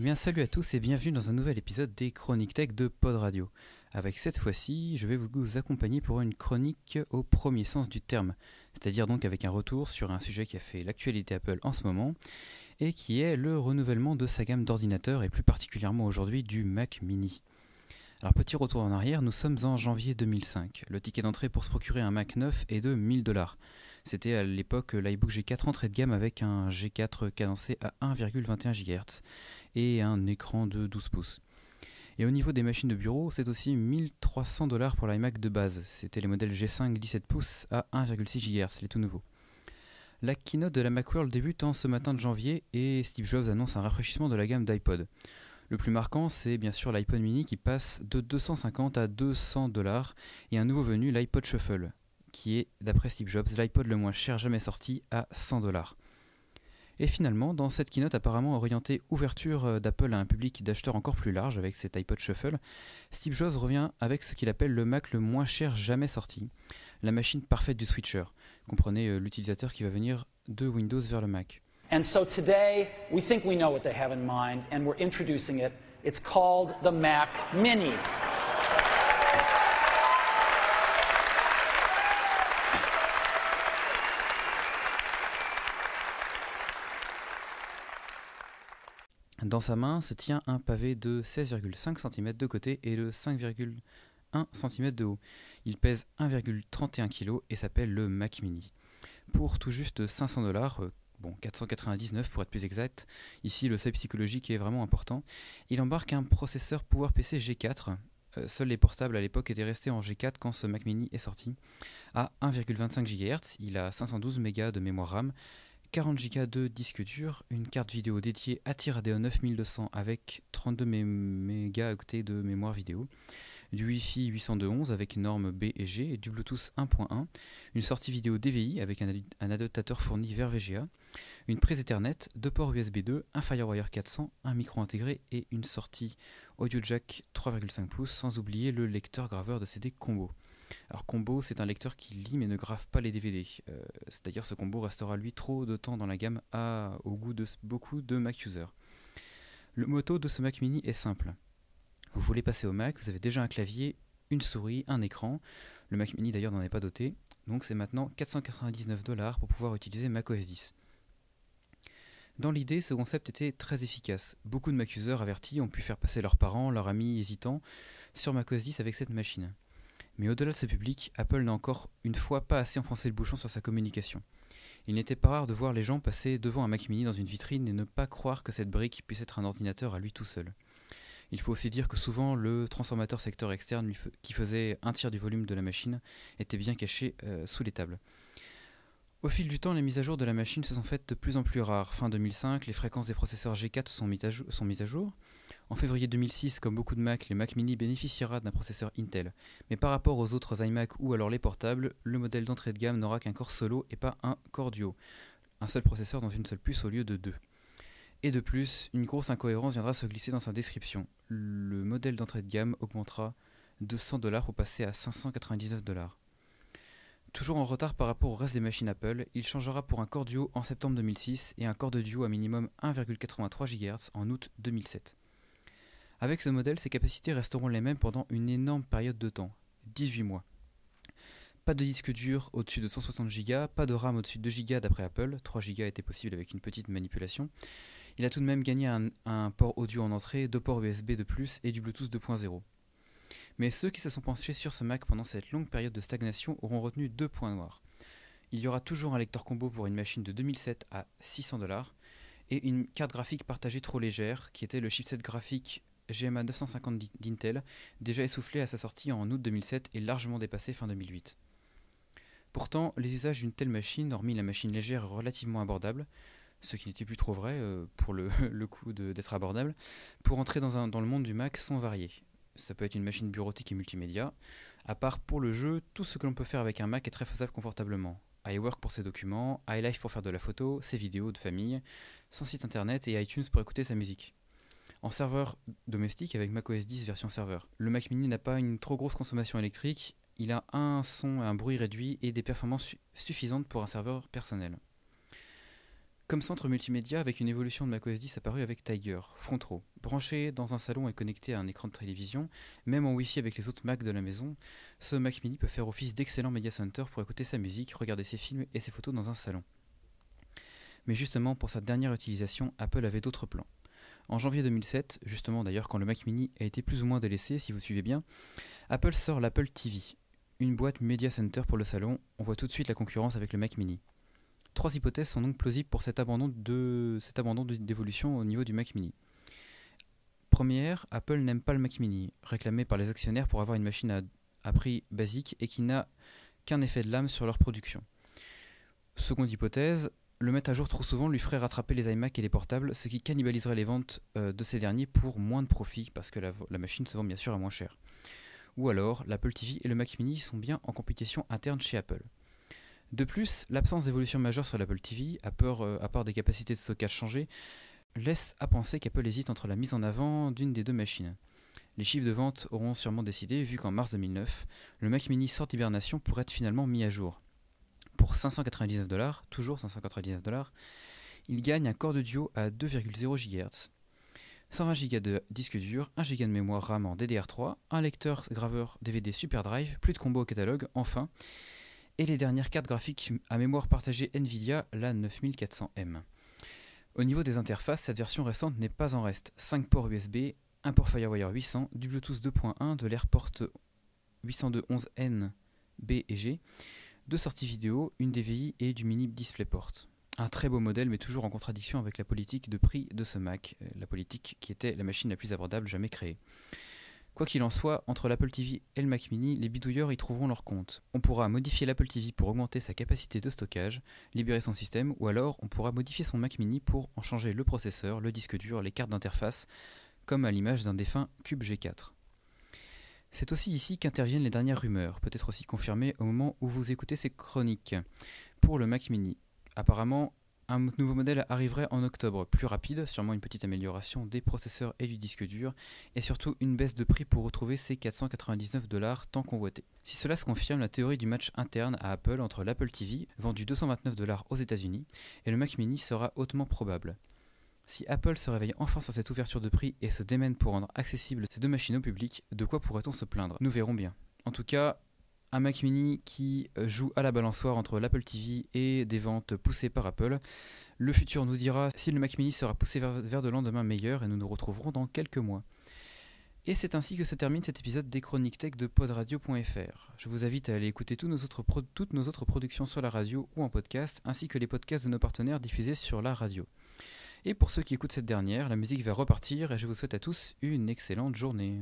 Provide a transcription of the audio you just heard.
Eh bien, salut à tous et bienvenue dans un nouvel épisode des Chroniques Tech de Pod Radio. Avec cette fois-ci, je vais vous accompagner pour une chronique au premier sens du terme, c'est-à-dire donc avec un retour sur un sujet qui a fait l'actualité Apple en ce moment, et qui est le renouvellement de sa gamme d'ordinateurs et plus particulièrement aujourd'hui du Mac mini. Alors petit retour en arrière, nous sommes en janvier 2005. Le ticket d'entrée pour se procurer un Mac neuf est de 1000 dollars. C'était à l'époque l'iBook G4 entrée de gamme avec un G4 cadencé à 1,21 GHz et un écran de 12 pouces. Et au niveau des machines de bureau, c'est aussi 1300 dollars pour l'iMac de base. C'était les modèles G5 17 pouces à 1,6 GHz, les tout nouveaux. La keynote de la Macworld débute en ce matin de janvier et Steve Jobs annonce un rafraîchissement de la gamme d'iPod. Le plus marquant, c'est bien sûr l'iPod mini qui passe de 250 à 200 dollars et un nouveau venu, l'iPod Shuffle, qui est, d'après Steve Jobs, l'iPod le moins cher jamais sorti à 100 dollars. Et finalement, dans cette keynote apparemment orientée ouverture euh, d'Apple à un public d'acheteurs encore plus large avec cet iPod Shuffle, Steve Jobs revient avec ce qu'il appelle le Mac le moins cher jamais sorti, la machine parfaite du switcher. Comprenez euh, l'utilisateur qui va venir de Windows vers le Mac. And so today, we think we know what they have in mind, and we're introducing it. It's called the Mac Mini. Dans sa main se tient un pavé de 16,5 cm de côté et de 5,1 cm de haut. Il pèse 1,31 kg et s'appelle le Mac Mini. Pour tout juste 500 dollars, euh, bon 499 pour être plus exact, ici le seuil psychologique est vraiment important, il embarque un processeur PowerPC G4. Euh, seuls les portables à l'époque étaient restés en G4 quand ce Mac Mini est sorti. À 1,25 GHz, il a 512 MB de mémoire RAM, 40 Go de disque dur, une carte vidéo dédiée à Radeon 9200 avec 32 mégaoctets de mémoire vidéo, du Wi-Fi 802.11 avec norme B et G et du Bluetooth 1.1, une sortie vidéo DVI avec un, adaptateur fourni vers VGA, une prise Ethernet, deux ports USB 2, un Firewire 400, un micro intégré et une sortie audio jack 3,5 pouces, sans oublier le lecteur graveur de CD combo. Alors Combo, c'est un lecteur qui lit mais ne grave pas les DVD. Euh, d'ailleurs, ce combo restera lui trop de temps dans la gamme à, au goût de beaucoup de Mac users. Le motto de ce Mac mini est simple. Vous voulez passer au Mac, vous avez déjà un clavier, une souris, un écran. Le Mac mini d'ailleurs n'en est pas doté. Donc c'est maintenant 499 dollars pour pouvoir utiliser Mac OS X. Dans l'idée, ce concept était très efficace. Beaucoup de Mac users avertis ont pu faire passer leurs parents, leurs amis hésitants sur Mac OS X avec cette machine. Mais au-delà de ce public, Apple n'a encore une fois pas assez enfoncé le bouchon sur sa communication. Il n'était pas rare de voir les gens passer devant un Mac mini dans une vitrine et ne pas croire que cette brique puisse être un ordinateur à lui tout seul. Il faut aussi dire que souvent le transformateur secteur externe qui faisait un tiers du volume de la machine était bien caché euh, sous les tables. Au fil du temps, les mises à jour de la machine se sont faites de plus en plus rares. Fin 2005, les fréquences des processeurs G4 sont, mises à jour. En février 2006, comme beaucoup de Mac, les Mac mini bénéficiera d'un processeur Intel. Mais par rapport aux autres iMac ou alors les portables, le modèle d'entrée de gamme n'aura qu'un corps solo et pas un corps duo. Un seul processeur dans une seule puce au lieu de deux. Et de plus, une grosse incohérence viendra se glisser dans sa description. Le modèle d'entrée de gamme augmentera de 100 dollars pour passer à 599 dollars. Toujours en retard par rapport au reste des machines Apple, il changera pour un Core Duo en septembre 2006 et un Core de Duo à minimum 1,83 GHz en août 2007. Avec ce modèle, ses capacités resteront les mêmes pendant une énorme période de temps, 18 mois. Pas de disque dur au-dessus de 160 Go, pas de RAM au-dessus de 2 Go d'après Apple, 3 Go était possible avec une petite manipulation. Il a tout de même gagné un, un port audio en entrée, deux ports USB de plus et du Bluetooth 2.0. Mais ceux qui se sont penchés sur ce Mac pendant cette longue période de stagnation auront retenu deux points noirs. Il y aura toujours un lecteur combo pour une machine de 2007 à 600 dollars et une carte graphique partagée trop légère qui était le chipset graphique GMA 950 d'Intel, déjà essoufflé à sa sortie en août 2007 et largement dépassé fin 2008. Pourtant, les usages d'une telle machine, hormis la machine légère relativement abordable, ce qui n'était plus trop vrai euh, pour le, le coup d'être abordable, pour entrer dans, dans le monde du Mac sont variés ça peut être une machine bureautique et multimédia. À part pour le jeu, tout ce que l'on peut faire avec un Mac est très faisable confortablement. iWork pour ses documents, iLife pour faire de la photo, ses vidéos de famille, son site internet et iTunes pour écouter sa musique. En serveur domestique avec macOS 10 version serveur, le Mac mini n'a pas une trop grosse consommation électrique, il a un son, un bruit réduit et des performances suffisantes pour un serveur personnel. Comme centre multimédia, avec une évolution de macOS 10 apparue avec Tiger, Front Row. Branché dans un salon et connecté à un écran de télévision, même en Wi-Fi avec les autres Mac de la maison, ce Mac mini peut faire office d'excellent media center pour écouter sa musique, regarder ses films et ses photos dans un salon. Mais justement, pour sa dernière utilisation, Apple avait d'autres plans. En janvier 2007, justement d'ailleurs quand le Mac mini a été plus ou moins délaissé, si vous suivez bien, Apple sort l'Apple TV, une boîte Media Center pour le salon. On voit tout de suite la concurrence avec le Mac mini. Trois hypothèses sont donc plausibles pour cet abandon de d'évolution au niveau du Mac Mini. Première, Apple n'aime pas le Mac Mini, réclamé par les actionnaires pour avoir une machine à, à prix basique et qui n'a qu'un effet de lame sur leur production. Seconde hypothèse, le mettre à jour trop souvent lui ferait rattraper les iMac et les portables, ce qui cannibaliserait les ventes euh, de ces derniers pour moins de profit, parce que la, la, machine se vend bien sûr à moins cher. Ou alors, l'Apple TV et le Mac Mini sont bien en compétition interne chez Apple. De plus, l'absence d'évolution majeure sur l'Apple TV, euh, à part des capacités de stockage changées, laisse à penser qu'Apple hésite entre la mise en avant d'une des deux machines. Les chiffres de vente auront sûrement décidé, vu qu'en mars 2009, le Mac mini sort d'hibernation pour être finalement mis à jour. Pour 599 dollars, toujours 599 dollars, il gagne un corps de duo à 2,0 GHz, 120 Go de disque dur, 1 Go de mémoire RAM en DDR3, un lecteur graveur DVD SuperDrive, plus de combos au catalogue, enfin, et les dernières cartes graphiques à mémoire partagée Nvidia, la 9400M. Au niveau des interfaces, cette version récente n'est pas en reste. 5 ports USB, un port FireWire 800, du Bluetooth 2.1, de l'AirPort 802.11n B et G, deux sorties vidéo, une DVI et du mini DisplayPort. Un très beau modèle, mais toujours en contradiction avec la politique de prix de ce Mac, euh, la politique qui était la machine la plus abordable jamais créée. Quoi qu'il en soit, entre l'Apple TV et le Mac mini, les bidouilleurs y trouveront leur compte. On pourra modifier l'Apple TV pour augmenter sa capacité de stockage, libérer son système, ou alors on pourra modifier son Mac mini pour en changer le processeur, le disque dur, les cartes d'interface, comme à l'image d'un défunt Cube G4. C'est aussi ici qu'interviennent les dernières rumeurs, peut-être aussi confirmées au moment où vous écoutez ces chroniques, pour le Mac mini. Apparemment, un nouveau modèle arriverait en octobre, plus rapide, sûrement une petite amélioration des processeurs et du disque dur, et surtout une baisse de prix pour retrouver ces 499 dollars tant convoités. Si cela se confirme, la théorie du match interne à Apple entre l'Apple TV, vendu 229 dollars aux États-Unis, et le Mac mini sera hautement probable. Si Apple se réveille enfin sur cette ouverture de prix et se démène pour rendre accessibles ces deux machines au public, de quoi pourrait-on se plaindre? Nous verrons bien. En tout cas, un Mac mini qui euh, joue à la balançoire entre l'Apple TV et des ventes poussées par Apple. Le futur nous dira si le Mac mini sera poussé vers, de lendemains meilleurs et nous nous retrouverons dans quelques mois. Et c'est ainsi que se termine cet épisode des Chroniques Tech de podradio.fr. Je vous invite à aller écouter toutes nos autres productions sur la radio ou en podcast, ainsi que les podcasts de nos partenaires diffusés sur la radio. Et pour ceux qui écoutent cette dernière, la musique va repartir et je vous souhaite à tous une excellente journée.